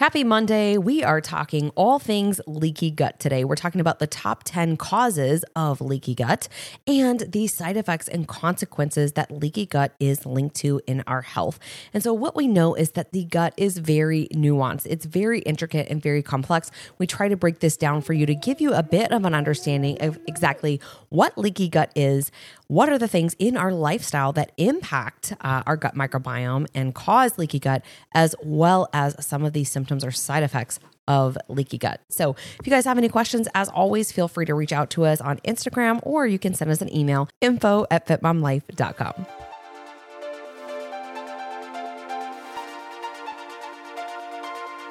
Happy Monday. We are talking all things leaky gut today. We're talking about the top 10 causes of leaky gut and the side effects and consequences that leaky gut is linked to in our health. And so, what we know is that the gut is very nuanced, it's very intricate and very complex. We try to break this down for you to give you a bit of an understanding of exactly what leaky gut is, what are the things in our lifestyle that impact uh, our gut microbiome and cause leaky gut, as well as some of these symptoms or side effects of leaky gut. So, if you guys have any questions, as always, feel free to reach out to us on Instagram or you can send us an email info at fitmomlife.com.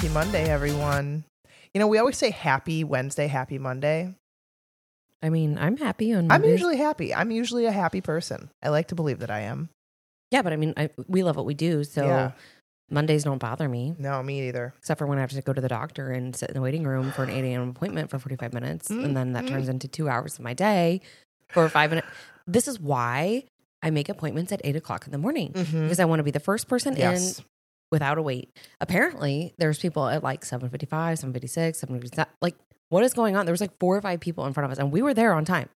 Happy Monday, everyone. You know, we always say happy Wednesday, happy Monday. I mean, I'm happy on I'm usually happy. I'm usually a happy person. I like to believe that I am. Yeah, but I mean, I, we love what we do. So Yeah. Mondays don't bother me, No, me either. except for when I have to go to the doctor and sit in the waiting room for an 8 a.m. appointment for 45 minutes. And then that turns into two hours of my day for five minutes. This is why I make appointments at 8 o'clock in the morning Mhm. because I want to be the first person Yes. in without a wait. Apparently, there's people at like 755, 756, 757. Like, what is going on? There was like four or five people in front of us, and we were there on time.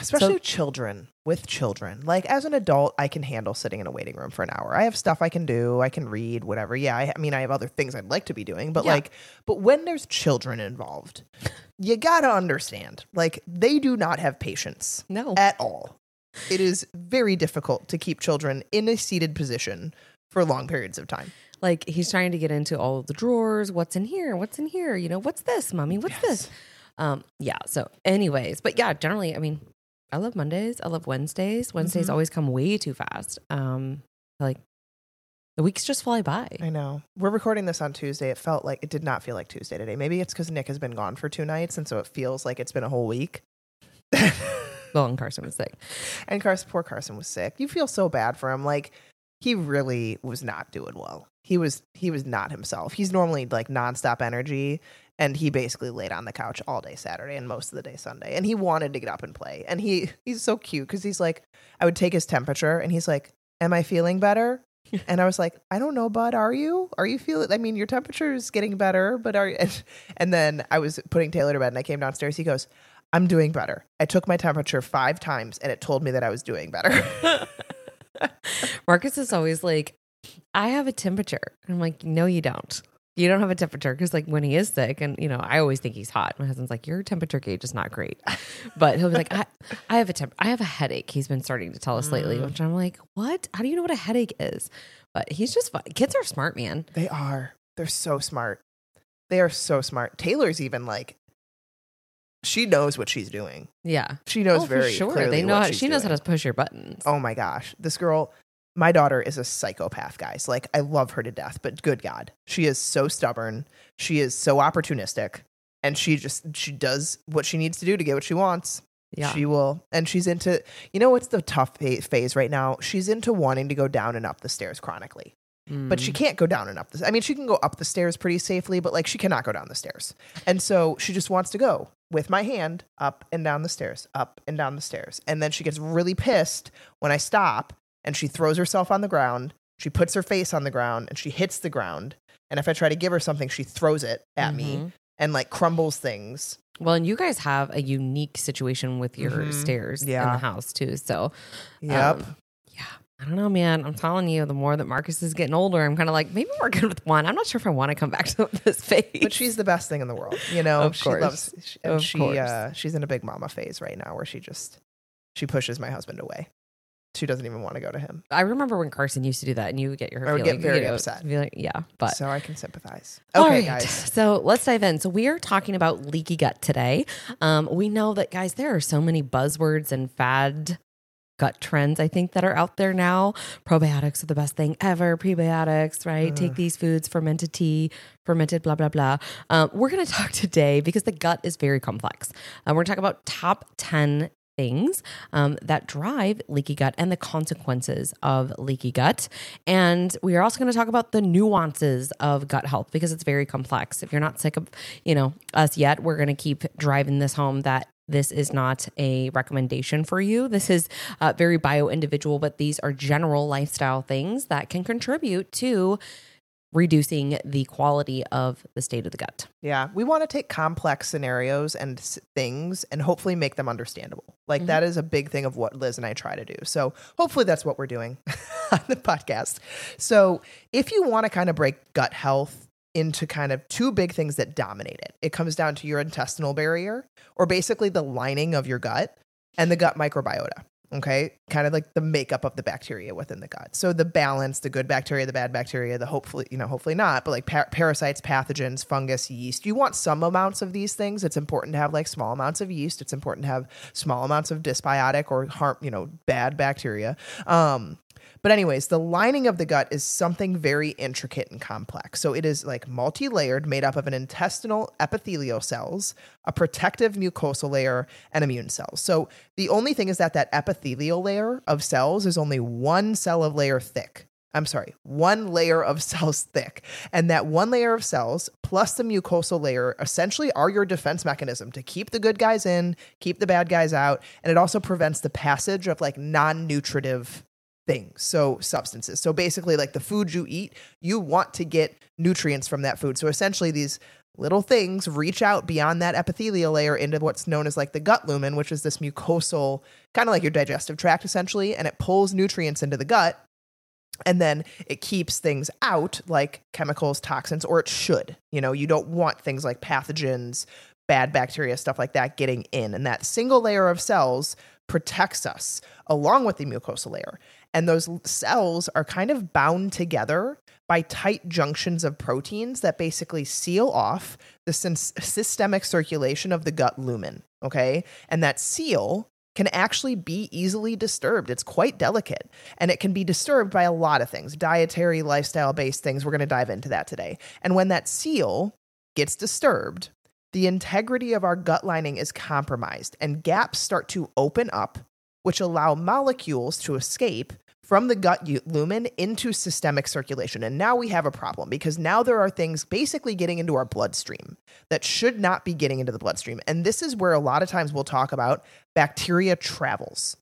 Especially So- children with children. Like as an adult, I can handle sitting in a waiting room for an hour. I have stuff I can do. I can read, whatever. Yeah, I, I mean, I have other things I'd like to be doing, but Yeah. like, but when there's children involved, you gotta understand. Like, they do not have patience No. at all. It is very difficult to keep children in a seated position for long periods of time. like he's trying to get into all of the drawers what's in here what's in here you know what's this mommy what's this um yeah so anyways but yeah generally i mean i love mondays i love wednesdays wednesdays Mhm. always come way too fast um like the weeks just fly by I know. We're recording this on Tuesday. It felt like it did not feel like Tuesday today. Maybe it's because Nick has been gone for two nights, and so it feels like it's been a whole week. well and carson was sick And Carson, poor Carson was sick. You feel so bad for him. Like he really was not doing well. He was he was not himself. He's normally like nonstop energy, and he basically laid on the couch all day Saturday and most of the day Sunday. And he wanted to get up and play. And he he's so cute because he's like, I would take his temperature, and he's like, "Am I feeling better?" and I was like, I don't know, bud. Are you? Are you feeling? I mean, your temperature is getting better, but are you? And, and then I was putting Taylor to bed, and I came downstairs. He goes, I'm doing better. I took my temperature five times, and it told me that I was doing better. marcus is always like i have a temperature i'm like no you don't you don't have a temperature because like when he is sick and you know i always think he's hot my husband's like your temperature gauge is not great but he'll be like i, I have a temp- i have a headache he's been starting to tell us lately Mm. which i'm like what how do you know what a headache is but he's just fun kids are smart man they are. They're so smart. They are so smart. Taylor's even like, she knows what she's doing. yeah She knows oh, very for sure clearly they know what how, she knows doing. how to push your buttons Oh my gosh. This girl, my daughter is a psychopath, guys. Like, I love her to death, but good God. She is so stubborn. She is so opportunistic. And she just, she does what she needs to do to get what she wants. yeah She will. And she's into, you know what's the tough phase right now? She's into wanting to go down and up the stairs chronically. But she Mm. can't go down and up the I mean, she can go up the stairs pretty safely, but like she cannot go down the stairs. And so she just wants to go with my hand up and down the stairs, up and down the stairs. And then she gets really pissed when I stop and she throws herself on the ground. She puts her face on the ground and she hits the ground. And if I try to give her something, she throws it at me Mhm. and like crumbles things. well and you guys have a unique situation with your Mhm. stairs in the house too so Yep. Um, yeah. I don't know, man. I'm telling you, the more that Marcus is getting older, I'm kind of like, maybe we're good with one. I'm not sure if I want to come back to this phase. but she's the best thing in the world, you know. Of she course. loves, she, Of she course. uh, she's in a big mama phase right now, where she just she pushes my husband away. She doesn't even want to go to him, I remember when Carson used to do that, and you would get your I would get very you know, upset. be like, yeah, but so I can sympathize. All Okay, right, guys. So let's dive in. So we are talking about leaky gut today. Um, we know that, guys, there are so many buzzwords and fad gut trends I think that are out there now. Probiotics are the best thing ever. Prebiotics, right? Take these foods, fermented tea, fermented blah blah blah. Um, we're going to talk today because the gut is very complex. Uh, we're going to talk about top ten things um, that drive leaky gut and the consequences of leaky gut. And we are also going to talk about the nuances of gut health because it's very complex. If you're not sick of, you know, us yet, we're going to keep driving this home that this is not a recommendation for you. This is uh, very bio individual, but these are general lifestyle things that can contribute to reducing the quality of the state of the gut. Yeah, we want to take complex scenarios and things and hopefully make them understandable. Like that is a big thing of what Liz and I try to do. So hopefully that's what we're doing on the podcast. So if you want to kind of break gut health into kind of two big things that dominate it, it comes down to your intestinal barrier or basically the lining of your gut and the gut microbiota. Okay, kind of like the makeup of the bacteria within the gut. So the balance, the good bacteria, the bad bacteria, the hopefully, you know, hopefully not, but like par- parasites, pathogens, fungus, yeast. You want some amounts of these things. It's important to have like small amounts of yeast. It's important to have small amounts of dysbiotic or harm, you know, bad bacteria. Um, but, anyways, the lining of the gut is something very intricate and complex. So, it is like multi layered, made up of an intestinal epithelial cells, a protective mucosal layer, and immune cells. So, the only thing is that that epithelial layer of cells is only one cell of layer thick. I'm sorry, one layer of cells thick. And that one layer of cells plus the mucosal layer essentially are your defense mechanism to keep the good guys in, keep the bad guys out. And it also prevents the passage of like non nutritive things. So, substances. So, basically, like the food you eat, you want to get nutrients from that food. So, essentially, these little things reach out beyond that epithelial layer into what's known as like the gut lumen, which is this mucosal, kind of like your digestive tract essentially, and it pulls nutrients into the gut. And then it keeps things out like chemicals, toxins, or it should. You know, you don't want things like pathogens, bad bacteria, stuff like that getting in. And that single layer of cells protects us along with the mucosal layer. And those cells are kind of bound together by tight junctions of proteins that basically seal off the sys- systemic circulation of the gut lumen. Okay. And that seal can actually be easily disturbed. It's quite delicate and it can be disturbed by a lot of things dietary, lifestyle based things. We're going to dive into that today. And when that seal gets disturbed, the integrity of our gut lining is compromised and gaps start to open up, which allow molecules to escape from the gut lumen into systemic circulation. And now we have a problem because now there are things basically getting into our bloodstream that should not be getting into the bloodstream. And this is where a lot of times we'll talk about bacteria travels.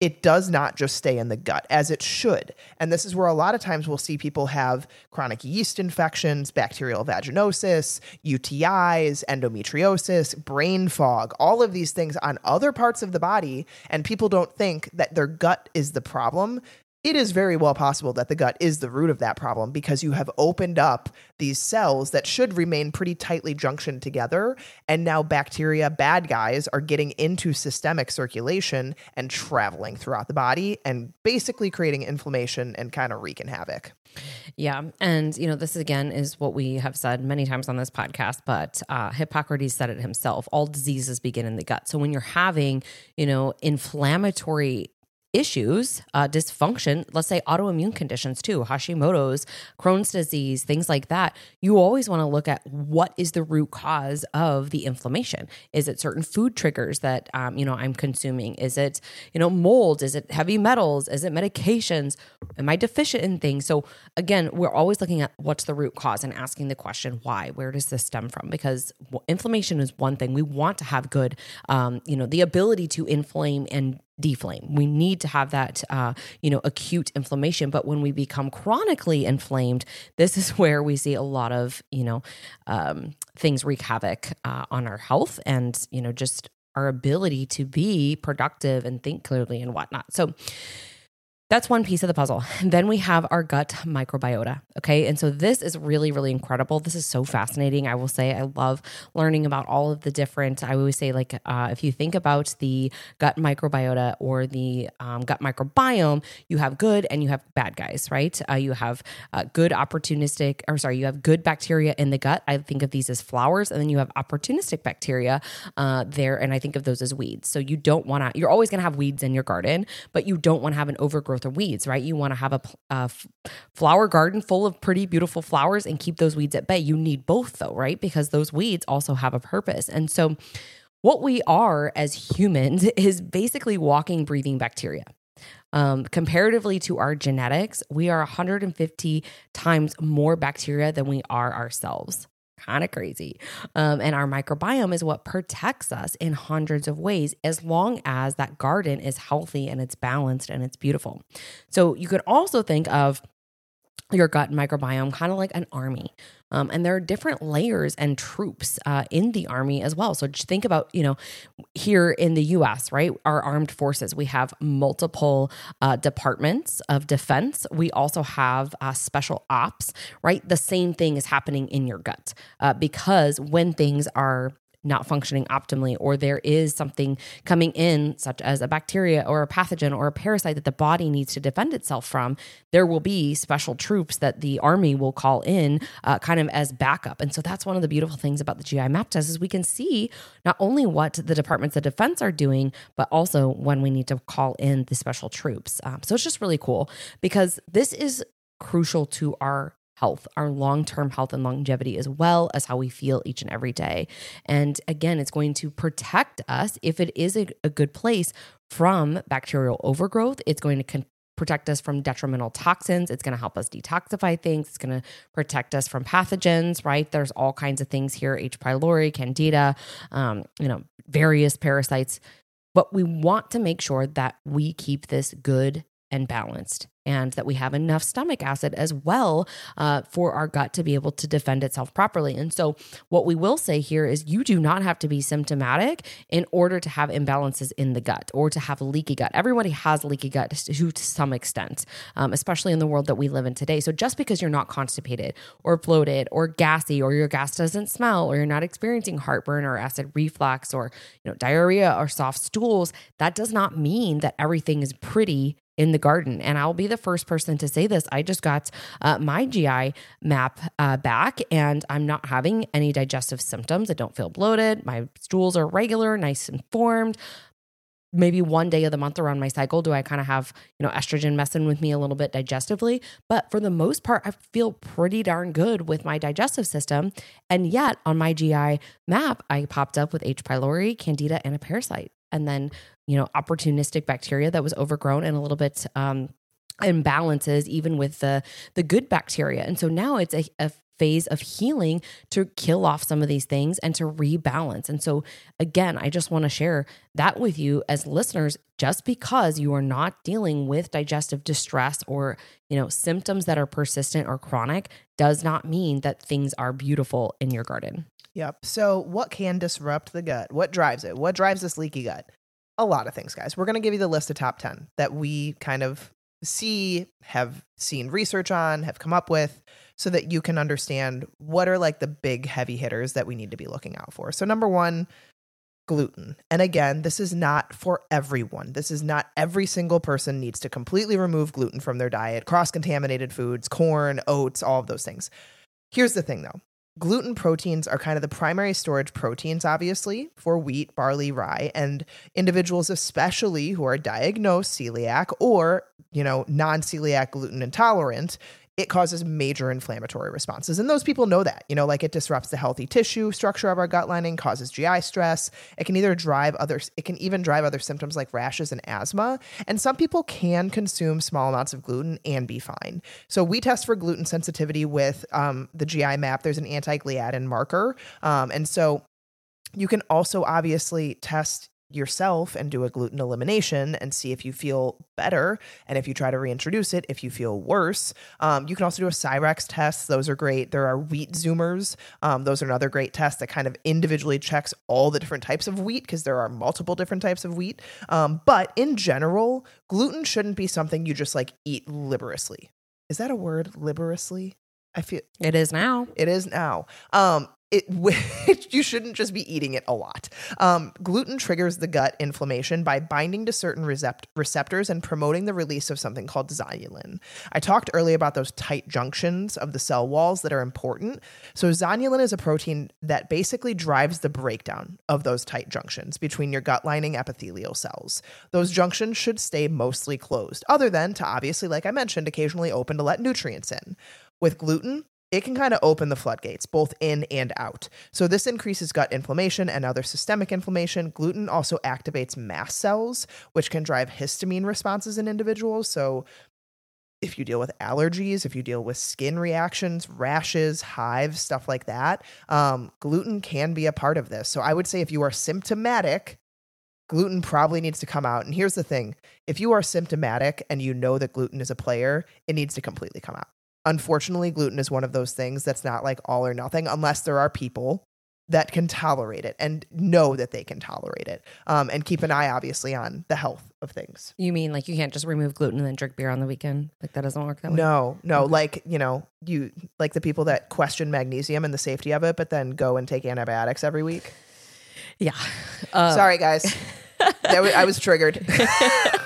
It does not just stay in the gut as it should. And this is where a lot of times we'll see people have chronic yeast infections, bacterial vaginosis, UTIs, endometriosis, brain fog, all of these things on other parts of the body. And people don't think that their gut is the problem. It is very well possible that the gut is the root of that problem because you have opened up these cells that should remain pretty tightly junctioned together. And now bacteria, bad guys, are getting into systemic circulation and traveling throughout the body and basically creating inflammation and kind of wreaking havoc. Yeah. And, you know, this again is what we have said many times on this podcast, but uh, Hippocrates said it himself all diseases begin in the gut. So when you're having, you know, inflammatory issues, uh, dysfunction, let's say autoimmune conditions too, Hashimoto's, Crohn's disease, things like that, you always want to look at what is the root cause of the inflammation. Is it certain food triggers that, um, you know, I'm consuming? Is it, you know, mold? Is it heavy metals? Is it medications? Am I deficient in things? So again, we're always looking at what's the root cause and asking the question, why? Where does this stem from? Because inflammation is one thing. We want to have good, um, you know, the ability to inflame and deflame. We need to have that, uh, you know, acute inflammation. But when we become chronically inflamed, this is where we see a lot of, you know, um, things wreak havoc uh, on our health and, you know, just our ability to be productive and think clearly and whatnot. So, that's one piece of the puzzle. Then we have our gut microbiota. Okay. And so this is really, really incredible. This is so fascinating. I will say, I love learning about all of the different, I always say, like, uh, if you think about the gut microbiota or the um, gut microbiome, you have good and you have bad guys, right? Uh, you have uh, good opportunistic, or sorry, you have good bacteria in the gut. I think of these as flowers. And then you have opportunistic bacteria uh, there. And I think of those as weeds. So you don't want to, you're always going to have weeds in your garden, but you don't want to have an overgrowth growth of weeds, right? You want to have a, a flower garden full of pretty beautiful flowers and keep those weeds at bay. You need both, though, right? Because those weeds also have a purpose. And so, what we are as humans is basically walking, breathing bacteria. Um, comparatively to our genetics, we are 150 times more bacteria than we are ourselves kind of crazy. Um, and our microbiome is what protects us in hundreds of ways as long as that garden is healthy and it's balanced and it's beautiful. So you could also think of your gut microbiome kind of like an army. Um, and there are different layers and troops uh, in the army as well. So just think about, you know, here in the US, right? Our armed forces, we have multiple uh, departments of defense. We also have uh, special ops, right? The same thing is happening in your gut uh, because when things are not functioning optimally, or there is something coming in, such as a bacteria or a pathogen or a parasite that the body needs to defend itself from, there will be special troops that the army will call in uh, kind of as backup. And so that's one of the beautiful things about the GI map test is we can see not only what the departments of defense are doing, but also when we need to call in the special troops. Um, so it's just really cool because this is crucial to our health, our long term health and longevity, as well as how we feel each and every day. And again, it's going to protect us if it is a, a good place from bacterial overgrowth. It's going to con- protect us from detrimental toxins. It's going to help us detoxify things. It's going to protect us from pathogens, right? There's all kinds of things here H. pylori, candida, um, you know, various parasites. But we want to make sure that we keep this good and balanced and that we have enough stomach acid as well uh, for our gut to be able to defend itself properly. And so, what we will say here is you do not have to be symptomatic in order to have imbalances in the gut or to have leaky gut. Everybody has leaky gut to, to some extent, um, especially in the world that we live in today. So, just because you're not constipated or bloated or gassy or your gas doesn't smell or you're not experiencing heartburn or acid reflux or you know diarrhea or soft stools, that does not mean that everything is pretty in the garden. And I'll be the first person to say this. I just got uh, my GI map uh, back and I'm not having any digestive symptoms. I don't feel bloated. My stools are regular, nice and formed maybe one day of the month around my cycle do I kind of have, you know, estrogen messing with me a little bit digestively. But for the most part, I feel pretty darn good with my digestive system. And yet on my GI map, I popped up with H. pylori, candida, and a parasite and then you know opportunistic bacteria that was overgrown and a little bit um, imbalances even with the the good bacteria and so now it's a, a phase of healing to kill off some of these things and to rebalance. And so, again, I just want to share that with you as listeners. Just because you are not dealing with digestive distress or you know symptoms that are persistent or chronic does not mean that things are beautiful in your garden. Yep. So, what can disrupt the gut? What drives it? What drives this leaky gut? A lot of things, guys. We're going to give you the list of top 10 that we kind of see, have seen research on, have come up with, so that you can understand what are like the big heavy hitters that we need to be looking out for. So, number one, gluten. And again, this is not for everyone. This is not every single person needs to completely remove gluten from their diet, cross contaminated foods, corn, oats, all of those things. Here's the thing though gluten proteins are kind of the primary storage proteins, obviously, for wheat, barley, rye, and individuals, especially who are diagnosed celiac or, you know, non celiac gluten intolerant, it causes major inflammatory responses. And those people know that, you know, like it disrupts the healthy tissue structure of our gut lining, causes GI stress. It can either drive others, it can even drive other symptoms like rashes and asthma. And some people can consume small amounts of gluten and be fine. So we test for gluten sensitivity with um, the GI map. There's an anti gliadin marker. Um, and so you can also obviously test yourself and do a gluten elimination and see if you feel better. And if you try to reintroduce it, if you feel worse, um, you can also do a Cyrex test. Those are great. There are wheat zoomers. Um, those are another great test that kind of individually checks all the different types of wheat because there are multiple different types of wheat. Um, but in general, gluten shouldn't be something you just like eat liberously. Is that a word? Liberously? I feel It is now. it is now. Um, it you shouldn't just be eating it a lot. Um, gluten triggers the gut inflammation by binding to certain recept- receptors and promoting the release of something called zonulin. I talked earlier about those tight junctions of the cell walls that are important. So zonulin is a protein that basically drives the breakdown of those tight junctions between your gut lining epithelial cells. Those junctions should stay mostly closed, other than to obviously, like I mentioned, occasionally open to let nutrients in. With gluten, it can kind of open the floodgates, both in and out. So, this increases gut inflammation and other systemic inflammation. Gluten also activates mast cells, which can drive histamine responses in individuals. So, if you deal with allergies, if you deal with skin reactions, rashes, hives, stuff like that, um, gluten can be a part of this. So, I would say if you are symptomatic, gluten probably needs to come out. And here's the thing if you are symptomatic and you know that gluten is a player, it needs to completely come out unfortunately, gluten is one of those things that's not like all or nothing, unless there are people that can tolerate it and know that they can tolerate it. Um, and keep an eye, obviously, on the health of things. You mean like you can't just remove gluten and then drink beer on the weekend? Like that doesn't work that way? No, no, Okay. like, you know, you like the people that question magnesium and the safety of it, but then go and take antibiotics every week. Yeah. Uh, Sorry, guys. that was, I was triggered.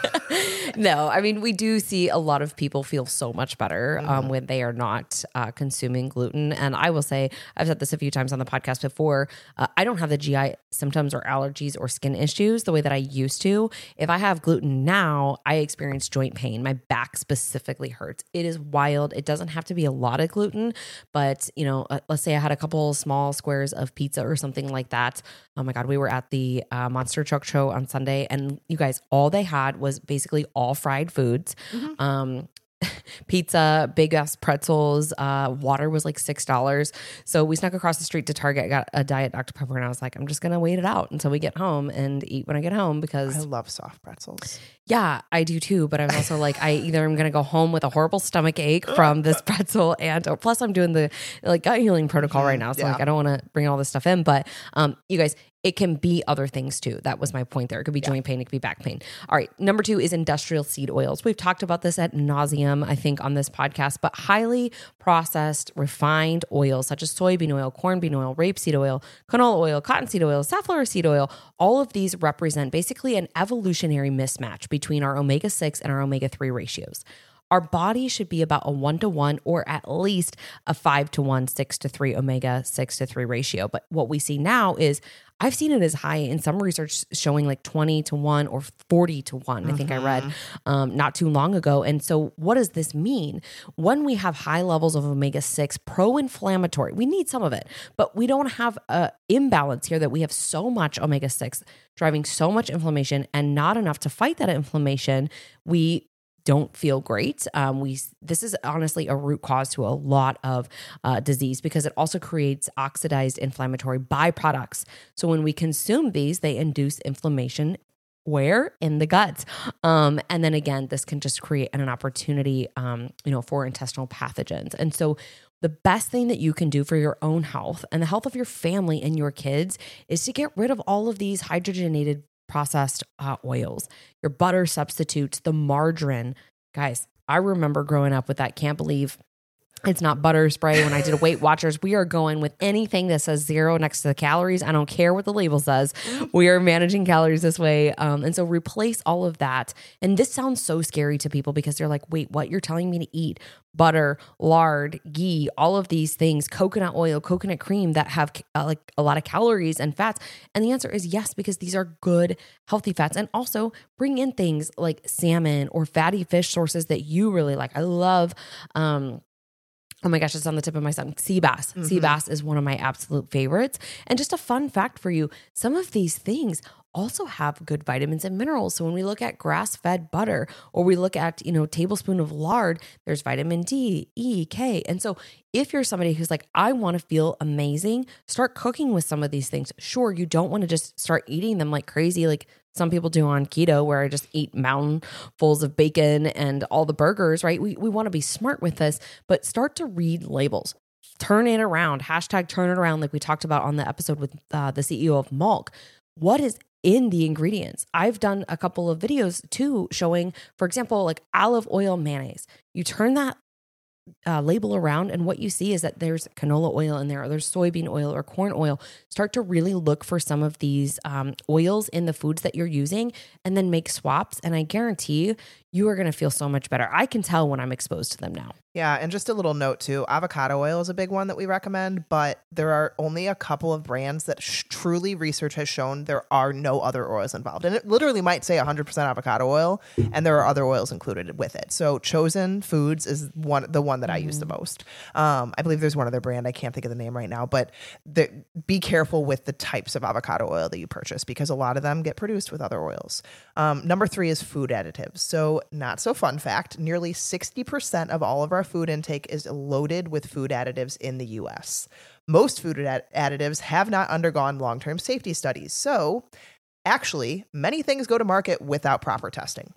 no, I mean, we do see a lot of people feel so much better Mm-hmm. um, when they are not uh, consuming gluten. And I will say, I've said this a few times on the podcast before. Uh, I don't have the GI symptoms or allergies or skin issues the way that I used to. If I have gluten now, I experience joint pain. My back specifically hurts. It is wild. It doesn't have to be a lot of gluten, but you know, uh, let's say I had a couple small squares of pizza or something like that. Oh my God, we were at the uh, Monster Truck Show on Sunday, and you guys, all they had was basically all fried foods. Um, pizza, big ass pretzels. Uh, water was like six dollars. So we snuck across the street to Target, got a diet Dr Pepper, and I was like, I'm just gonna wait it out until we get home and eat when I get home because I love soft pretzels. yeah, I do too. But I'm also like, I either am gonna go home with a horrible stomach ache from this pretzel, and or plus I'm doing the like gut healing protocol right now, so yeah. like I don't want to bring all this stuff in. But um, you guys, it can be other things too. That was my point there. It could be joint pain, it could be back pain. All right, number two is industrial seed oils. We've talked about this at nauseum, I think, on this podcast. But highly processed, refined oils such as soybean oil, corn bean oil, rapeseed oil, canola oil, cottonseed oil, safflower seed oil. All of these represent basically an evolutionary mismatch between our omega six and our omega three ratios. Our body should be about a one to one or at least a five to one, six to three omega six to three ratio. But what we see now is I've seen it as high in some research showing like 20 to one or 40 to one. I think I read um, not too long ago. And so, what does this mean? When we have high levels of omega 6 pro inflammatory, we need some of it, but we don't have a imbalance here that we have so much omega 6 driving so much inflammation and not enough to fight that inflammation. We don't feel great. Um, we this is honestly a root cause to a lot of uh, disease because it also creates oxidized inflammatory byproducts. So when we consume these, they induce inflammation. Where in the gut, um, and then again, this can just create an opportunity, um, you know, for intestinal pathogens. And so, the best thing that you can do for your own health and the health of your family and your kids is to get rid of all of these hydrogenated processed uh, oils, your butter substitutes, the margarine. Guys, I remember growing up with that. Can't believe it's not butter spray. When I did Weight Watchers, we are going with anything that says zero next to the calories. I don't care what the label says. We are managing calories this way. Um, and so replace all of that. And this sounds so scary to people because they're like, wait, what? You're telling me to eat butter, lard, ghee, all of these things, coconut oil, coconut cream that have uh, like a lot of calories and fats? And the answer is yes, because these are good, healthy fats. And also bring in things like salmon or fatty fish sources that you really like. I love, um, Oh my gosh, it's on the tip of my tongue. Sea bass. Sea Mhm. bass is one of my absolute favorites. And just a fun fact for you some of these things also have good vitamins and minerals. So when we look at grass-fed butter or we look at, you know, tablespoon of lard, there's vitamin D, E, K. And so if you're somebody who's like, I want to feel amazing, start cooking with some of these things. Sure, you don't want to just start eating them like crazy, like some people do on keto, where I just eat mountainfuls of bacon and all the burgers, right? We, we want to be smart with this, but start to read labels. Turn it around. Hashtag turn it around, like we talked about on the episode with uh, the CEO of Malk. What is in the ingredients. I've done a couple of videos too showing, for example, like olive oil mayonnaise. You turn that uh, label around, and what you see is that there's canola oil in there, or there's soybean oil or corn oil. Start to really look for some of these um, oils in the foods that you're using, and then make swaps. And I guarantee you, you are going to feel so much better. I can tell when I'm exposed to them now. Yeah, and just a little note too avocado oil is a big one that we recommend, but there are only a couple of brands that sh- truly research has shown there are no other oils involved. And it literally might say 100% avocado oil, and there are other oils included with it. So Chosen Foods is one the one that I use the most. Um, I believe there's one other brand, I can't think of the name right now, but the, be careful with the types of avocado oil that you purchase because a lot of them get produced with other oils. Um, number three is food additives. So, not so fun fact nearly 60% of all of our food intake is loaded with food additives in the US. Most food ad- additives have not undergone long term safety studies. So, actually, many things go to market without proper testing.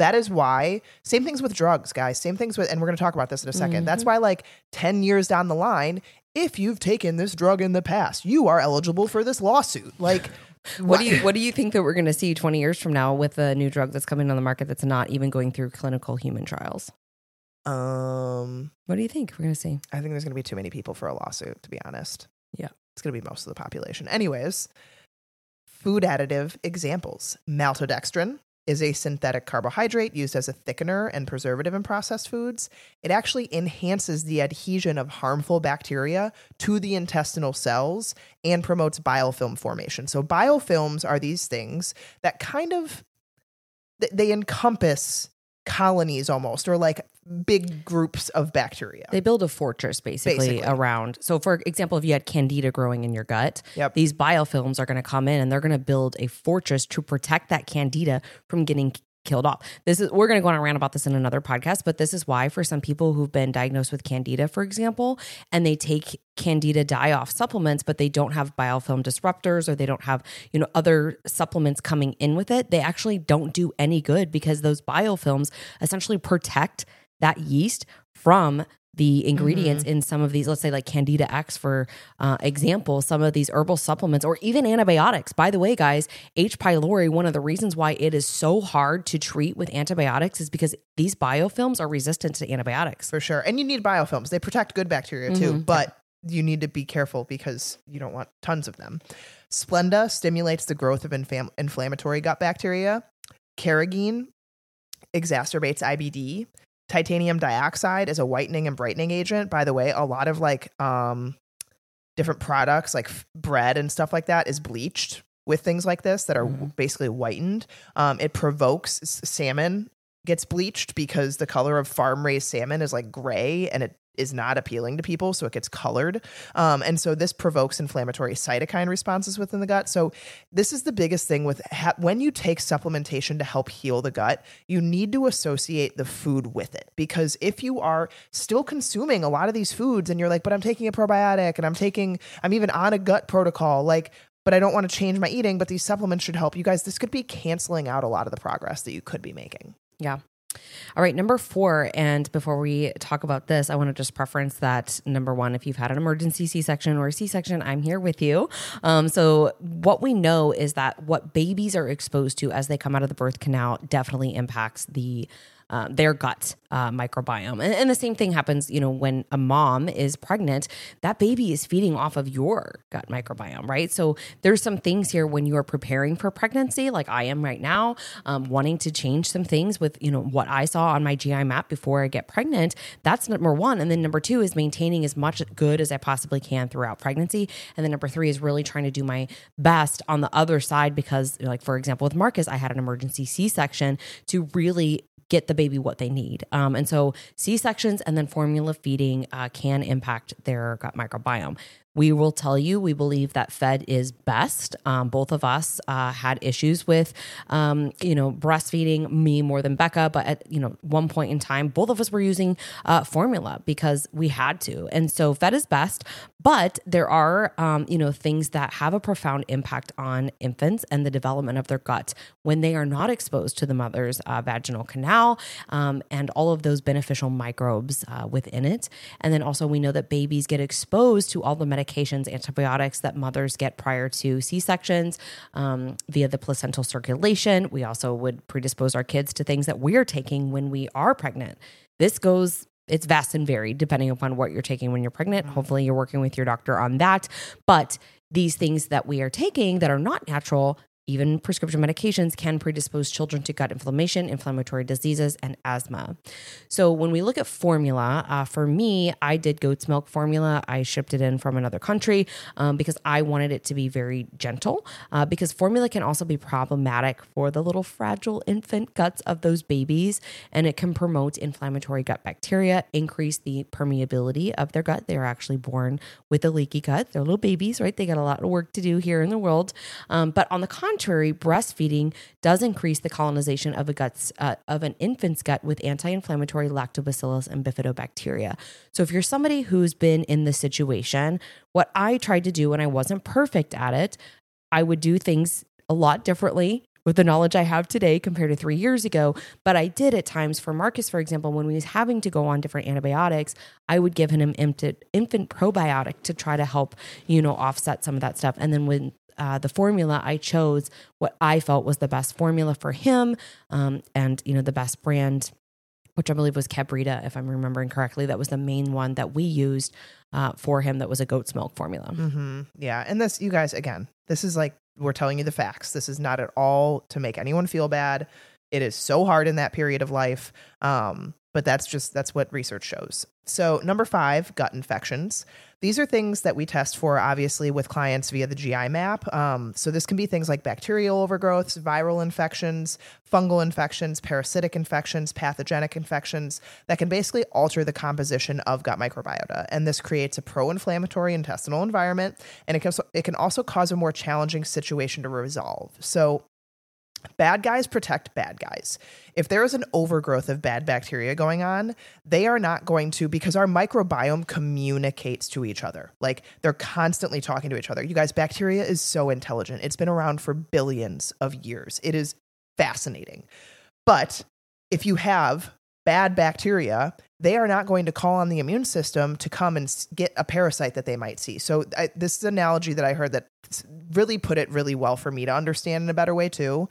That is why, same things with drugs, guys, same things with, and we're going to talk about this in a 2nd Mm-hmm. That's why, like 10 years down the line, if you've taken this drug in the past, you are eligible for this lawsuit. Like, What do you what do you think that we're going to see 20 years from now with a new drug that's coming on the market that's not even going through clinical human trials? um, What do you think we're going to see? I think there's going to be too many people for a lawsuit, to be honest. Yeah. It's going to be most of the population. Anyways, food additive examples maltodextrin is a synthetic carbohydrate used as a thickener and preservative in processed foods. It actually enhances the adhesion of harmful bacteria to the intestinal cells and promotes biofilm formation. So, biofilms are these things that kind of they encompass colonies almost or like big groups of bacteria. They build a fortress basically, Basically. around. So, for example, if you had candida growing in your gut, Yep. these biofilms are going to come in and they're going to build a fortress to protect that candida from getting killed off. This is we're going to go on a rant about this in another podcast, but this is why for some people who've been diagnosed with candida, for example, and they take candida die off supplements, but they don't have biofilm disruptors or they don't have, you know, other supplements coming in with it, they actually don't do any good because those biofilms essentially protect that yeast from the ingredients in some of these, let's say like Candida X, for uh, example, some of these herbal supplements or even antibiotics. By the way, guys, H. pylori, one of the reasons why it is so hard to treat with antibiotics is because these biofilms are resistant to antibiotics. for sure. And you need biofilms. They protect good bacteria too, Mhm. but you need to be careful because you don't want tons of them. Splenda stimulates the growth of infam- inflammatory gut bacteria. Carrageen exacerbates IBD. Titanium dioxide is a whitening and brightening agent. By the way, a lot of like um different products like f- bread and stuff like that is bleached with things like this that are Mhm. basically whitened. Um, it provokes salmon gets bleached because the color of farm raised salmon is like gray and it is not appealing to people, so it gets colored. Um, and so this provokes inflammatory cytokine responses within the gut. So this is the biggest thing with ha- when you take supplementation to help heal the gut, you need to associate the food with it because if you are still consuming a lot of these foods and you're like, but I'm taking a probiotic and I'm taking, I'm even on a gut protocol, like. But I don't want to change my eating, but these supplements should help you guys. This could be canceling out a lot of the progress that you could be making. Yeah. All right, number four. And before we talk about this, I want to just preference that number one, if you've had an emergency C section or a C section, I'm here with you. Um, so, what we know is that what babies are exposed to as they come out of the birth canal definitely impacts the uh, their gut uh, microbiome. And, and the same thing happens, you know, when a mom is pregnant, that baby is feeding off of your gut microbiome, right? So there's some things here when you are preparing for pregnancy, like I am right now, um, wanting to change some things with, you know, what I saw on my GI map before I get pregnant. That's number one. And then number two is maintaining as much good as I possibly can throughout pregnancy. And then number three is really trying to do my best on the other side because, like, for example, with Marcus, I had an emergency C section to really get the baby what they need. Um, and so C sections and then formula feeding uh, can impact their gut microbiome. We will tell you we believe that fed is best. Um, both of us uh, had issues with, um, you know, breastfeeding. Me more than Becca, but at you know one point in time, both of us were using uh, formula because we had to, and so fed is best. But there are, um, you know, things that have a profound impact on infants and the development of their gut when they are not exposed to the mother's uh, vaginal canal um, and all of those beneficial microbes uh, within it. And then also, we know that babies get exposed to all the medications, antibiotics that mothers get prior to C sections um, via the placental circulation. We also would predispose our kids to things that we're taking when we are pregnant. This goes it's vast and varied depending upon what you're taking when you're pregnant. Mm-hmm. Hopefully, you're working with your doctor on that. But these things that we are taking that are not natural, even prescription medications, can predispose children to gut inflammation, inflammatory diseases, and asthma. So, when we look at formula, uh, for me, I did goat's milk formula. I shipped it in from another country um, because I wanted it to be very gentle. Uh, because formula can also be problematic for the little fragile infant guts of those babies, and it can promote inflammatory gut bacteria, increase the permeability of their gut. They're actually born with a leaky gut. They're little babies, right? They got a lot of work to do here in the world. Um, but on the contrary, breastfeeding does increase the colonization of a gut's uh, of an infant's gut with anti-inflammatory lactobacillus and bifidobacteria. So if you're somebody who's been in this situation, what I tried to do when I wasn't perfect at it, I would do things a lot differently with the knowledge I have today compared to three years ago. But I did at times for Marcus, for example, when he was having to go on different antibiotics, I would give him an infant, infant probiotic to try to help, you know, offset some of that stuff. And then when uh, the formula, I chose what I felt was the best formula for him um, and, you know, the best brand which I believe was Kabrita, if I'm remembering correctly. That was the main one that we used uh, for him. That was a goat's milk formula. Mm-hmm. Yeah. And this, you guys, again, this is like, we're telling you the facts. This is not at all to make anyone feel bad. It is so hard in that period of life. Um, but that's just, that's what research shows. So, number five, gut infections. These are things that we test for, obviously, with clients via the GI map. Um, so, this can be things like bacterial overgrowths, viral infections, fungal infections, parasitic infections, pathogenic infections that can basically alter the composition of gut microbiota. And this creates a pro inflammatory intestinal environment. And it can, also, it can also cause a more challenging situation to resolve. So, Bad guys protect bad guys. If there is an overgrowth of bad bacteria going on, they are not going to, because our microbiome communicates to each other. Like they're constantly talking to each other. You guys, bacteria is so intelligent. It's been around for billions of years. It is fascinating. But if you have bad bacteria, they are not going to call on the immune system to come and get a parasite that they might see. So, I, this is an analogy that I heard that really put it really well for me to understand in a better way, too.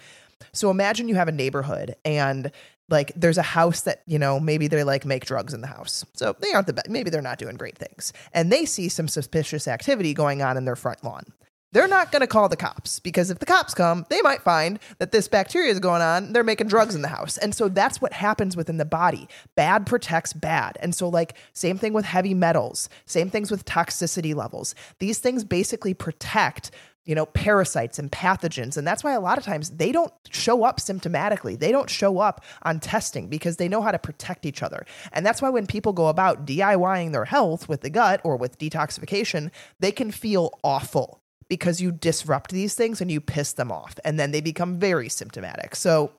So, imagine you have a neighborhood and like there's a house that you know maybe they like make drugs in the house. So they aren't the best maybe they're not doing great things. And they see some suspicious activity going on in their front lawn they're not going to call the cops because if the cops come, they might find that this bacteria is going on. They're making drugs in the house. And so that's what happens within the body. Bad protects bad. And so, like, same thing with heavy metals, same things with toxicity levels. These things basically protect you know, parasites and pathogens. And that's why a lot of times they don't show up symptomatically. They don't show up on testing because they know how to protect each other. And that's why when people go about DIYing their health with the gut or with detoxification, they can feel awful because you disrupt these things and you piss them off. And then they become very symptomatic. So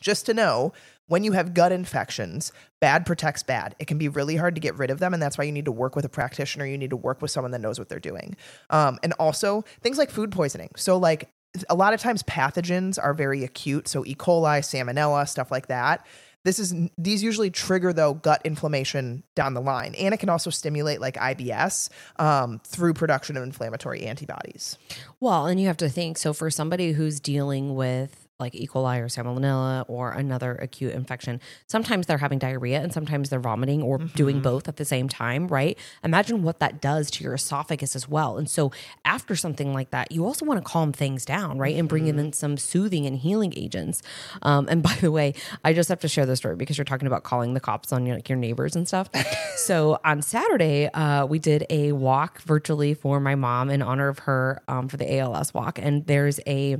just to know, when you have gut infections, bad protects bad. It can be really hard to get rid of them. And that's why you need to work with a practitioner. You need to work with someone that knows what they're doing. Um, and also things like food poisoning. So, like, a lot of times pathogens are very acute. So, E. coli, salmonella, stuff like that. This is these usually trigger though gut inflammation down the line, and it can also stimulate like IBS um, through production of inflammatory antibodies. Well, and you have to think so for somebody who's dealing with like E. coli or salmonella or another acute infection, sometimes they're having diarrhea and sometimes they're vomiting or Mm-hmm. doing both at the same time, right? Imagine what that does to your esophagus as well. And so after something like that, you also want to calm things down, right? And bring Mm-hmm. in some soothing and healing agents. Um, and by the way, I just have to share this story because you're talking about calling the cops on your, like your neighbors and stuff. so on Saturday, uh, we did a walk virtually for my mom in honor of her um, for the ALS walk. And there's a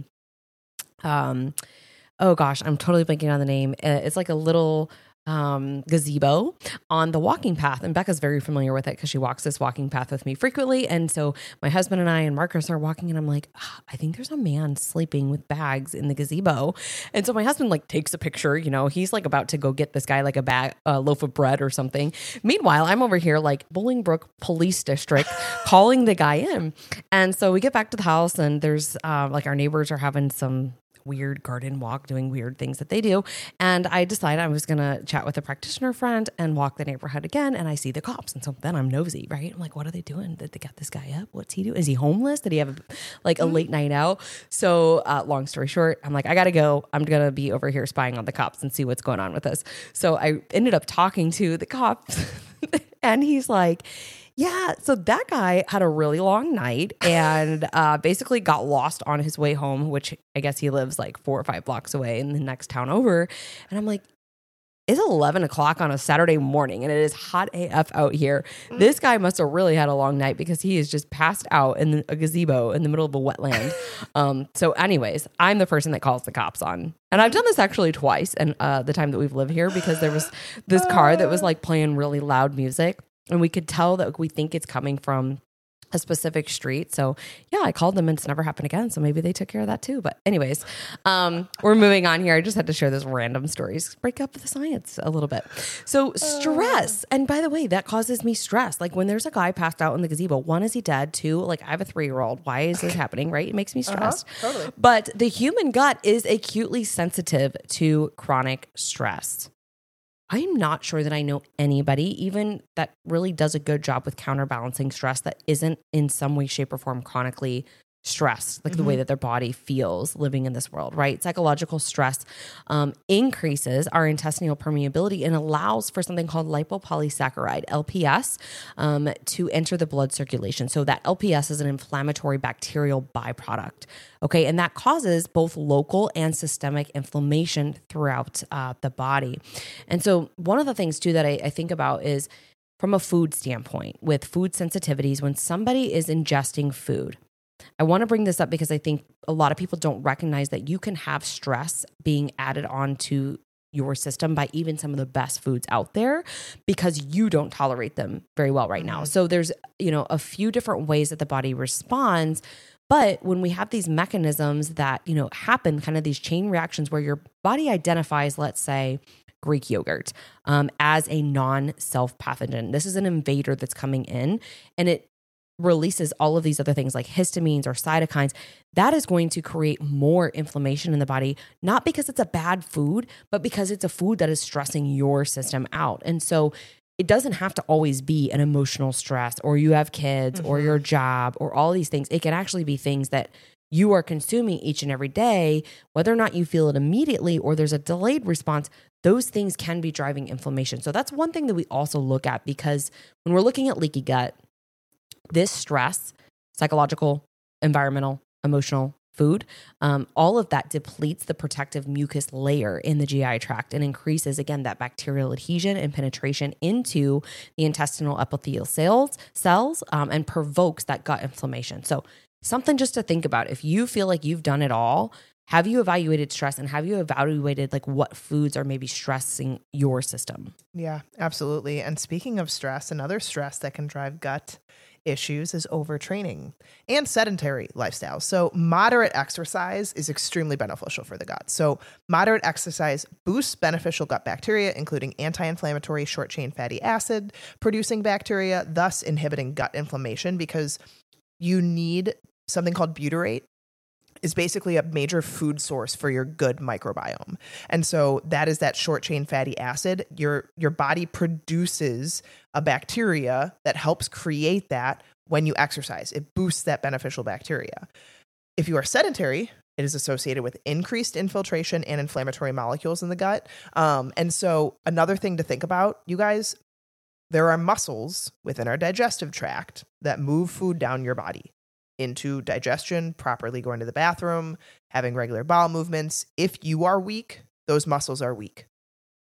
um oh gosh i'm totally blanking on the name Uh, it's like a little um, gazebo on the walking path. And Becca's very familiar with it because she walks this walking path with me frequently. And so my husband and I and Marcus are walking, and I'm like, "Ah, I think there's a man sleeping with bags in the gazebo. And so my husband like takes a picture. You know, he's like about to go get this guy like a bag, a loaf of bread or something. Meanwhile, I'm over here like Bolingbrook Police District calling the guy in. And so we get back to the house, and there's uh, like our neighbors are having some weird garden walk, doing weird things that they do. And I decided I was going to chat with a practitioner friend and walk the neighborhood again. And I see the cops. And so then I'm nosy, right? I'm like, what are they doing? Did they get this guy up? What's he doing? Is he homeless? Did he have a, like a late night out? So, uh, long story short, I'm like, I got to go. I'm going to be over here spying on the cops and see what's going on with this. So I ended up talking to the cops. and he's like, yeah, so that guy had a really long night and uh, basically got lost on his way home, which I guess he lives like four or five blocks away in the next town over. And I'm like, it's 11 o'clock on a Saturday morning and it is hot AF out here. This guy must have really had a long night because he is just passed out in a gazebo in the middle of a wetland. um, so, anyways, I'm the person that calls the cops on. And I've done this actually twice and uh, the time that we've lived here because there was this car that was like playing really loud music and we could tell that we think it's coming from a specific street. So yeah, I called them and it's never happened again. So maybe they took care of that too. But anyways, um, we're moving on here. I just had to share this random stories, break up the science a little bit. So stress, and by the way, that causes me stress. Like when there's a guy passed out in the gazebo, one, is he dead? Two, like I have a three year old. Why is this happening? Right? It makes me stressed. totally. But the human gut is acutely sensitive to chronic stress. I'm not sure that I know anybody, even that really does a good job with counterbalancing stress, that isn't in some way, shape, or form chronically stressed, like the way that their body feels living in this world, right? Psychological stress um, increases our intestinal permeability and allows for something called lipopolysaccharide, LPS, um, to enter the blood circulation. So that LPS is an inflammatory bacterial byproduct. Okay. And that causes both local and systemic inflammation throughout uh, the body. And so, one of the things too that I, I think about is from a food standpoint, with food sensitivities, when somebody is ingesting food, I want to bring this up because I think a lot of people don't recognize that you can have stress being added onto your system by even some of the best foods out there because you don't tolerate them very well right now. So there's, you know, a few different ways that the body responds, but when we have these mechanisms that, you know, happen kind of these chain reactions where your body identifies, let's say, Greek yogurt um, as a non self pathogen. This is an invader that's coming in and it releases all of these other things like histamines or cytokines, that is going to create more inflammation in the body, not because it's a bad food, but because it's a food that is stressing your system out. And so it doesn't have to always be an emotional stress or you have kids or mm-hmm. your job or all these things. It can actually be things that you are consuming each and every day, whether or not you feel it immediately or there's a delayed response, those things can be driving inflammation. So that's one thing that we also look at because when we're looking at leaky gut, this stress, psychological, environmental, emotional, food, um, all of that depletes the protective mucus layer in the GI tract and increases again that bacterial adhesion and penetration into the intestinal epithelial cells, cells, um, and provokes that gut inflammation. So something just to think about. If you feel like you've done it all, have you evaluated stress and have you evaluated like what foods are maybe stressing your system? Yeah, absolutely. And speaking of stress, another stress that can drive gut issues is overtraining and sedentary lifestyle. So, moderate exercise is extremely beneficial for the gut. So, moderate exercise boosts beneficial gut bacteria, including anti inflammatory short chain fatty acid producing bacteria, thus inhibiting gut inflammation because you need something called butyrate is basically a major food source for your good microbiome. And so that is that short chain fatty acid. Your your body produces a bacteria that helps create that when you exercise. It boosts that beneficial bacteria. If you are sedentary, it is associated with increased infiltration and inflammatory molecules in the gut. Um, and so another thing to think about, you guys, there are muscles within our digestive tract that move food down your body into digestion, properly going to the bathroom, having regular bowel movements. If you are weak, those muscles are weak.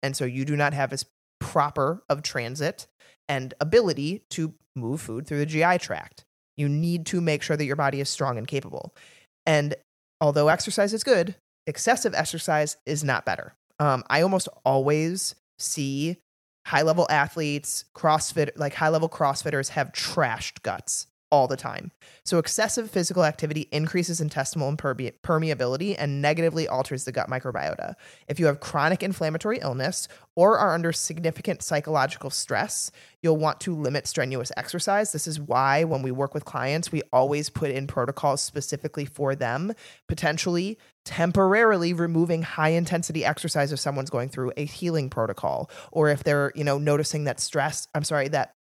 And so you do not have as proper of transit and ability to move food through the GI tract. You need to make sure that your body is strong and capable. And although exercise is good, excessive exercise is not better. Um, I almost always see high level athletes, CrossFit, like high level CrossFitters have trashed guts all the time. So, excessive physical activity increases intestinal imperme- permeability and negatively alters the gut microbiota. If you have chronic inflammatory illness or are under significant psychological stress, you'll want to limit strenuous exercise. This is why, when we work with clients, we always put in protocols specifically for them, potentially temporarily removing high intensity exercise if someone's going through a healing protocol or if they're you know noticing that stress i'm sorry that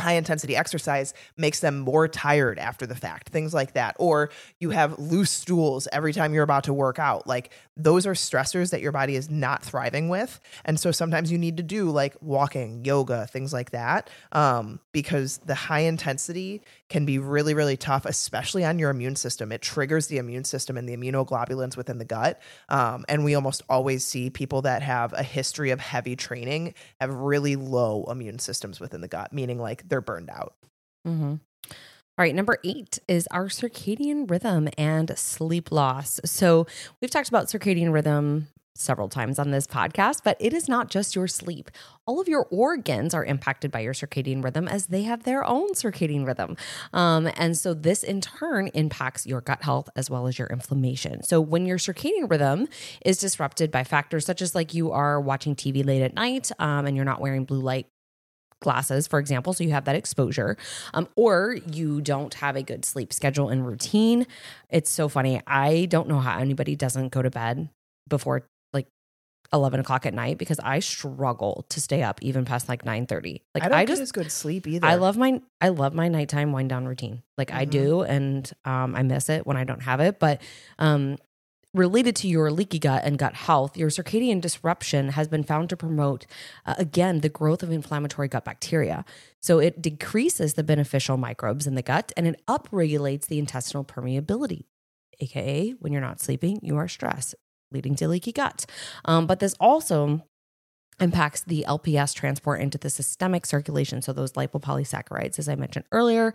high intensity exercise makes them more tired after the fact, things like that. Or you have loose stools every time you're about to work out. Like those are stressors that your body is not thriving with. And so sometimes you need to do like walking, yoga, things like that, um, because the high intensity can be really, really tough, especially on your immune system. It triggers the immune system and the immunoglobulins within the gut. Um, and we almost always see people that have a history of heavy training have really low immune systems within the gut, meaning like they're burned out. Mm-hmm. All right, number eight is our circadian rhythm and sleep loss. So, we've talked about circadian rhythm several times on this podcast, but it is not just your sleep. All of your organs are impacted by your circadian rhythm as they have their own circadian rhythm. Um, and so, this in turn impacts your gut health as well as your inflammation. So, when your circadian rhythm is disrupted by factors such as like you are watching TV late at night um, and you're not wearing blue light glasses, for example, so you have that exposure, um, or you don't have a good sleep schedule and routine. It's so funny. I don't know how anybody doesn't go to bed before 11 o'clock at night because I struggle to stay up even past like 9 30. Like I don't I get just as good sleep either. I love my I love my nighttime wind down routine. Like I Mhm. do, and um, I miss it when I don't have it. But um, related to your leaky gut and gut health, your circadian disruption has been found to promote uh, again the growth of inflammatory gut bacteria. So it decreases the beneficial microbes in the gut and it upregulates the intestinal permeability. AKA, when you're not sleeping, you are stressed, leading to leaky gut. Um, but this also impacts the LPS transport into the systemic circulation. So, those lipopolysaccharides, as I mentioned earlier.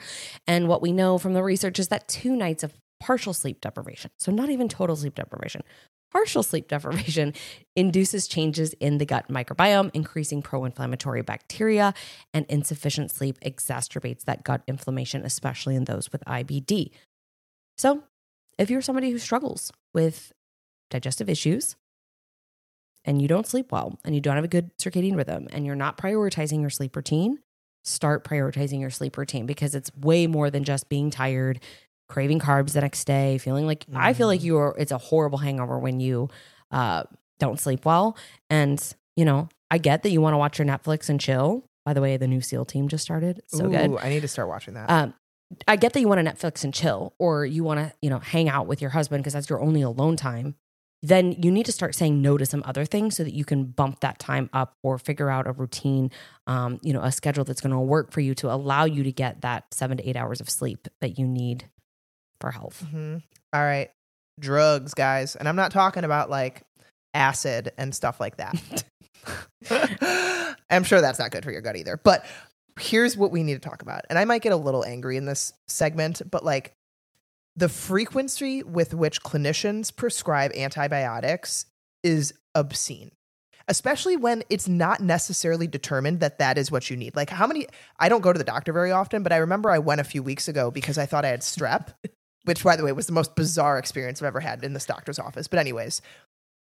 And what we know from the research is that two nights of partial sleep deprivation, so not even total sleep deprivation, partial sleep deprivation induces changes in the gut microbiome, increasing pro inflammatory bacteria, and insufficient sleep exacerbates that gut inflammation, especially in those with IBD. So, if you're somebody who struggles with digestive issues, and you don't sleep well and you don't have a good circadian rhythm and you're not prioritizing your sleep routine, start prioritizing your sleep routine because it's way more than just being tired, craving carbs the next day, feeling like I feel like you are it's a horrible hangover when you uh don't sleep well. And, you know, I get that you want to watch your Netflix and chill. By the way, the new SEAL team just started. So good. I need to start watching that. Um, I get that you want to Netflix and chill, or you want to, you know, hang out with your husband because that's your only alone time. Then you need to start saying no to some other things so that you can bump that time up or figure out a routine, um, you know, a schedule that's going to work for you to allow you to get that seven to eight hours of sleep that you need for health. hmm All right. Drugs, guys. And I'm not talking about like acid and stuff like that. I'm sure that's not good for your gut either. But here's what we need to talk about. And I might get a little angry in this segment, but like the frequency with which clinicians prescribe antibiotics is obscene. Especially when it's not necessarily determined that that is what you need. Like, how many? I don't go to the doctor very often, but I remember I went a few weeks ago because I thought I had strep, which, by the way, was the most bizarre experience I've ever had in this doctor's office. But, anyways,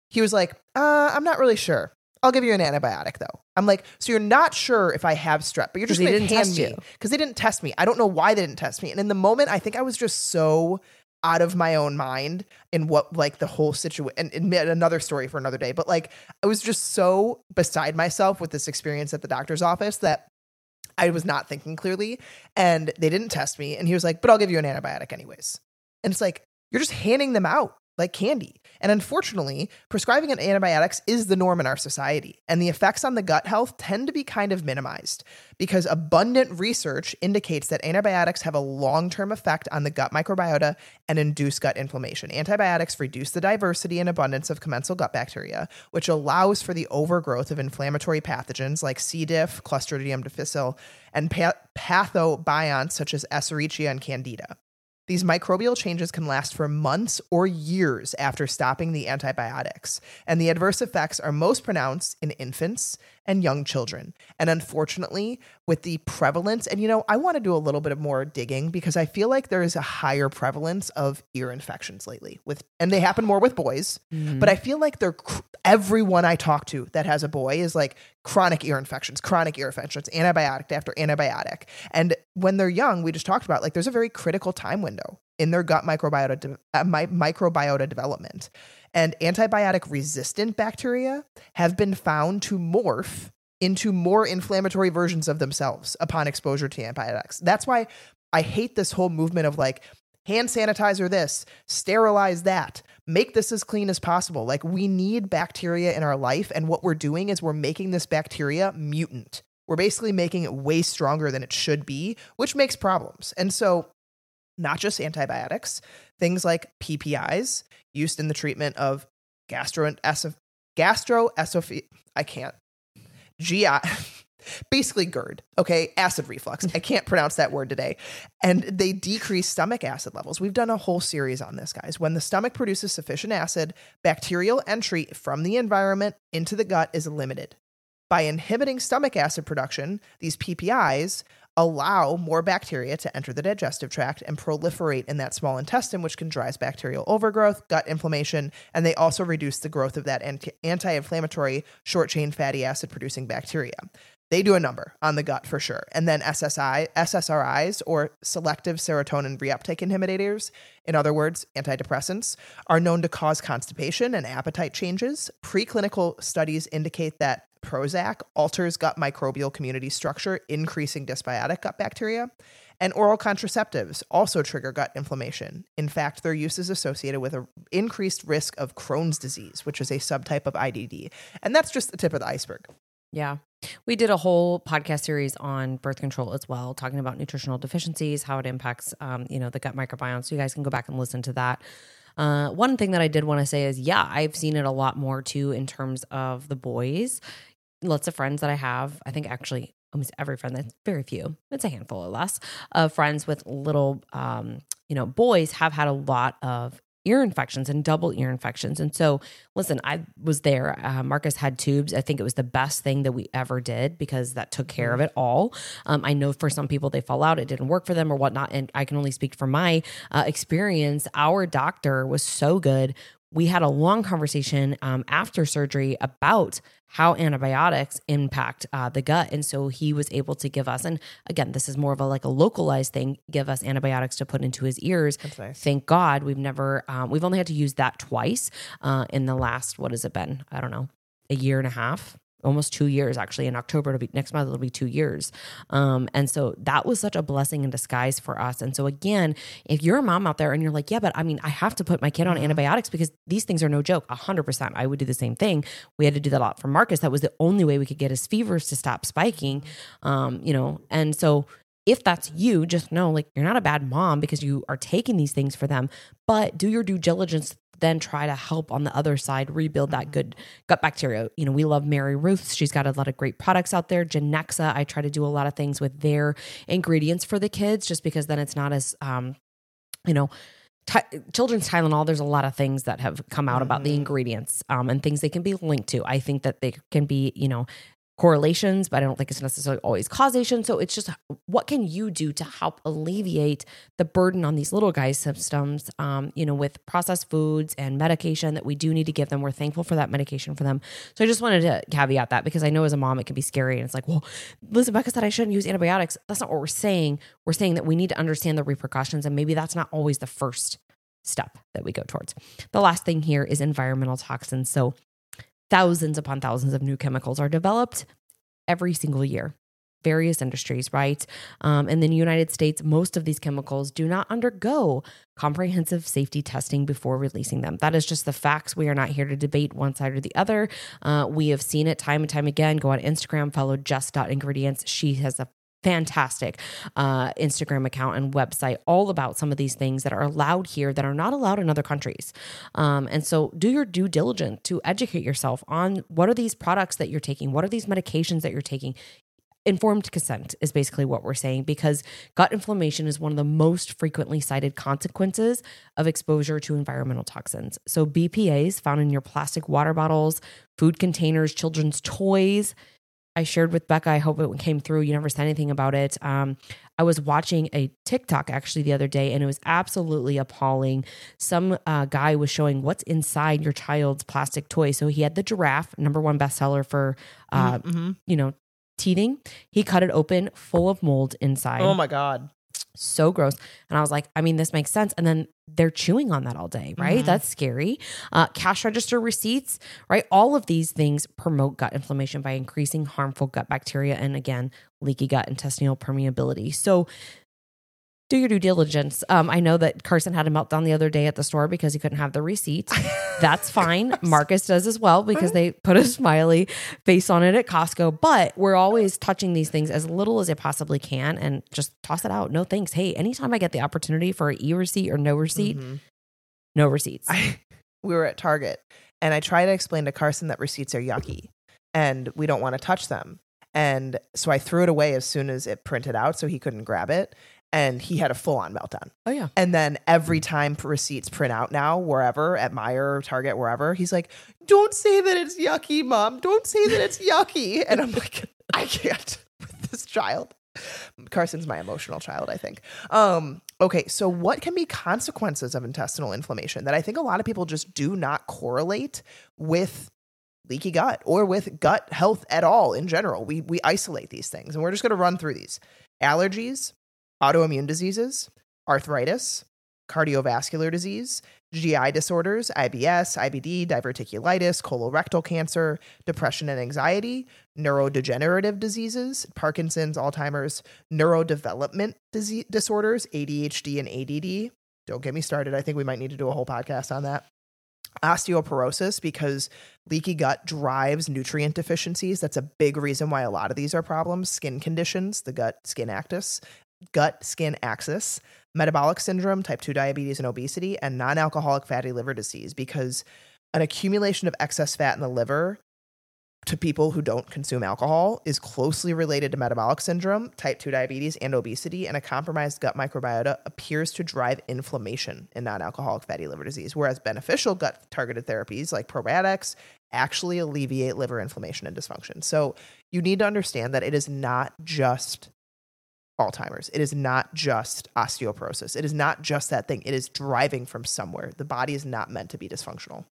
he was like, uh, I'm not really sure. I'll give you an antibiotic though. I'm like, so you're not sure if I have strep, but you're just going to didn't hand test me because they didn't test me. I don't know why they didn't test me. And in the moment, I think I was just so out of my own mind in what like the whole situation and, and another story for another day. But like I was just so beside myself with this experience at the doctor's office that I was not thinking clearly. And they didn't test me. And he was like, but I'll give you an antibiotic anyways. And it's like, you're just handing them out like candy. And unfortunately, prescribing an antibiotics is the norm in our society. And the effects on the gut health tend to be kind of minimized because abundant research indicates that antibiotics have a long term effect on the gut microbiota and induce gut inflammation. Antibiotics reduce the diversity and abundance of commensal gut bacteria, which allows for the overgrowth of inflammatory pathogens like C. diff, Clostridium difficile, and pa- pathobionts such as Escherichia and Candida. These microbial changes can last for months or years after stopping the antibiotics, and the adverse effects are most pronounced in infants and young children. And unfortunately, with the prevalence, and you know, I want to do a little bit of more digging because I feel like there is a higher prevalence of ear infections lately with and they happen more with boys, Mm-hmm. but I feel like they're everyone I talk to that has a boy is like chronic ear infections, chronic ear infections, antibiotic after antibiotic. And when they're young, we just talked about like there's a very critical time window in their gut microbiota de- uh, mi- microbiota development. And antibiotic resistant bacteria have been found to morph into more inflammatory versions of themselves upon exposure to antibiotics. That's why I hate this whole movement of like hand sanitizer this, sterilize that, make this as clean as possible. Like we need bacteria in our life and what we're doing is we're making this bacteria mutant. We're basically making it way stronger than it should be, which makes problems. And so not just antibiotics, things like PPIs used in the treatment of gastro gastroesophageal I can't GI basically GERD, okay, acid reflux. I can't pronounce that word today. And they decrease stomach acid levels. We've done a whole series on this, guys. When the stomach produces sufficient acid, bacterial entry from the environment into the gut is limited. By inhibiting stomach acid production, these PPIs allow more bacteria to enter the digestive tract and proliferate in that small intestine, which can drive bacterial overgrowth, gut inflammation, and they also reduce the growth of that anti inflammatory short chain fatty acid producing bacteria. They do a number on the gut for sure. And then SSI, SSRIs or selective serotonin reuptake inhibitors, in other words, antidepressants, are known to cause constipation and appetite changes. Preclinical studies indicate that Prozac alters gut microbial community structure, increasing dysbiotic gut bacteria. And oral contraceptives also trigger gut inflammation. In fact, their use is associated with an increased risk of Crohn's disease, which is a subtype of IBD. And that's just the tip of the iceberg. Yeah. We did a whole podcast series on birth control as well, talking about nutritional deficiencies, how it impacts, um, you know, the gut microbiome. So you guys can go back and listen to that. Uh, one thing that I did want to say is, yeah, I've seen it a lot more too in terms of the boys. Lots of friends that I have, I think actually almost every friend, that's very few, it's a handful or less of friends with little, um, you know, boys have had a lot of ear infections and double ear infections. And so, listen, I was there. Uh, Marcus had tubes. I think it was the best thing that we ever did because that took care of it all. Um, I know for some people they fall out, it didn't work for them or whatnot. And I can only speak from my uh, experience. Our doctor was so good. We had a long conversation um, after surgery about how antibiotics impact uh, the gut, and so he was able to give us. And again, this is more of a like a localized thing. Give us antibiotics to put into his ears. Nice. Thank God we've never um, we've only had to use that twice uh, in the last what has it been? I don't know, a year and a half, almost two years actually. In October it'll be next month it'll be two years, um, and so that was such a blessing in disguise for us. And so again, if you're a mom out there and you're like, yeah, but I mean, I have to put my kid on antibiotics because these things are no joke. hundred percent, I would do the same thing. We had to do that a lot for Marcus. That was the only way we could get his fevers to stop spiking. Um, you know, and so if that's you, just know like you're not a bad mom because you are taking these things for them, but do your due diligence. Then try to help on the other side rebuild that good gut bacteria. You know, we love MaryRuth's. She's got a lot of great products out there. Genexa, I try to do a lot of things with their ingredients for the kids just because then it's not as, um, you know, Ty- children's Tylenol, there's a lot of things that have come out about the Mhm. ingredients um, and things they can be linked to. I think that they can be, you know, correlations, but I don't think it's necessarily always causation. So it's just what can you do to help alleviate the burden on these little guys' systems, um, you know, with processed foods and medication that we do need to give them. We're thankful for that medication for them. So I just wanted to caveat that because I know as a mom, it can be scary. And it's like, well, Liz Becca said I shouldn't use antibiotics. That's not what we're saying. We're saying that we need to understand the repercussions. And maybe that's not always the first step that we go towards. The last thing here is environmental toxins. So thousands upon thousands of new chemicals are developed every single year. Various industries, right? Um, in the United States, most of these chemicals do not undergo comprehensive safety testing before releasing them. That is just the facts. We are not here to debate one side or the other. Uh, we have seen it time and time again. Go on Instagram, follow just.ingredients. She has a fantastic uh, Instagram account and website all about some of these things that are allowed here that are not allowed in other countries. Um, and so do your due diligence to educate yourself on what are these products that you're taking? What are these medications that you're taking? Informed consent is basically what we're saying because gut inflammation is one of the most frequently cited consequences of exposure to environmental toxins. So, BPAs found in your plastic water bottles, food containers, children's toys, I shared with Becca. I hope it came through. You never said anything about it. Um, I was watching a TikTok actually the other day, and it was absolutely appalling. Some uh, guy was showing what's inside your child's plastic toy. So he had the giraffe, number one bestseller for, uh, Mm-hmm. you know, teething. He cut it open, full of mold inside. Oh my god. So gross. And I was like, I mean, this makes sense. And then they're chewing on that all day, right? Mhm. That's scary. Uh, cash register receipts, right? All of these things promote gut inflammation by increasing harmful gut bacteria and again, leaky gut intestinal permeability. So do your due diligence. Um, I know that Carson had a meltdown the other day at the store because he couldn't have the receipt. That's fine. Marcus does as well because they put a smiley face on it at Costco. But we're always touching these things as little as they possibly can and just toss it out. No thanks. Hey, anytime I get the opportunity for an e receipt or no receipt, Mhm. no receipts. I, we were at Target and I tried to explain to Carson that receipts are yucky and we don't want to touch them. And so I threw it away as soon as it printed out so he couldn't grab it. And he had a full on meltdown. oh, yeah. And then every time receipts print out now, wherever at Meijer, Target, wherever, he's like, Don't say that it's yucky, mom. Don't say that it's yucky. And I'm like, I can't with this child. Carson's my emotional child, I think. Um, okay, so what can be consequences of intestinal inflammation that I think a lot of people just do not correlate with leaky gut or with gut health at all in general? We we isolate these things and we're just gonna run through these. Allergies, autoimmune diseases, arthritis, cardiovascular disease, GI disorders, IBS, IBD, diverticulitis, colorectal cancer, depression and anxiety, neurodegenerative diseases, Parkinson's, Alzheimer's, neurodevelopment disease, disorders, ADHD and ADD. Don't get me started. I think we might need to do a whole podcast on that. Osteoporosis, because leaky gut drives nutrient deficiencies. That's a big reason why a lot of these are problems. Skin conditions, the gut skin axis, gut skin axis, metabolic syndrome, type 2 diabetes and obesity, and non alcoholic fatty liver disease, because an accumulation of excess fat in the liver to people who don't consume alcohol is closely related to metabolic syndrome, type 2 diabetes, and obesity. And a compromised gut microbiota appears to drive inflammation in non alcoholic fatty liver disease, whereas beneficial gut targeted therapies like probiotics actually alleviate liver inflammation and dysfunction. So you need to understand that it is not just Alzheimer's. It is not just osteoporosis. It is not just that thing. It is driving from somewhere. The body is not meant to be dysfunctional.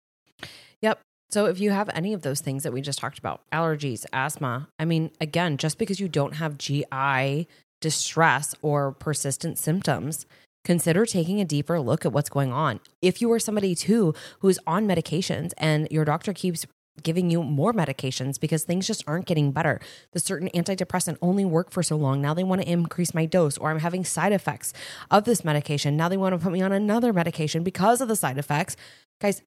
Yep. So if you have any of those things that we just talked about, allergies, asthma, I mean, again, just because you don't have GI distress or persistent symptoms, consider taking a deeper look at what's going on. If you are somebody too who's on medications and your doctor keeps giving you more medications because things just aren't getting better. The certain antidepressant only work for so long. Now they want to increase my dose or I'm having side effects of this medication. Now they want to put me on another medication because of the side effects. Guys,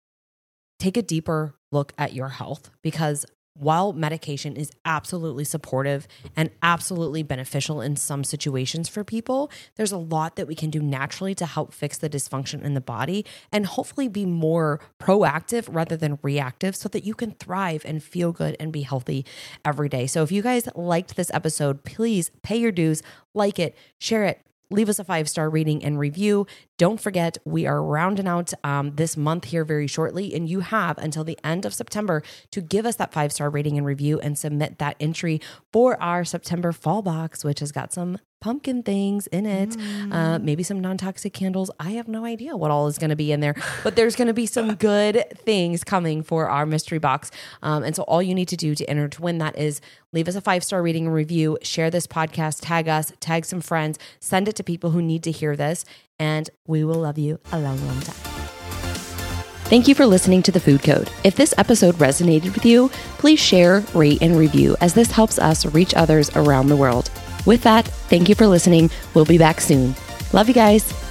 take a deeper look at your health because while medication is absolutely supportive and absolutely beneficial in some situations for people, there's a lot that we can do naturally to help fix the dysfunction in the body and hopefully be more proactive rather than reactive so that you can thrive and feel good and be healthy every day. So if you guys liked this episode, please pay your dues, like it, share it, leave us a five star rating and review. Don't forget, we are rounding out um, this month here very shortly, and you have until the end of September to give us that five star rating and review and submit that entry for our September fall box, which has got some pumpkin things in it, uh, maybe some non toxic candles. I have no idea what all is going to be in there, but there's going to be some good things coming for our mystery box. Um, and so all you need to do to enter to win that is leave us a five star rating and review, share this podcast, tag us, tag some friends, send it to people who need to hear this, and we will love you a long, long time. Thank you for listening to The Food Code. If this episode resonated with you, please share, rate, and review as this helps us reach others around the world. With that, thank you for listening. We'll be back soon. Love you guys.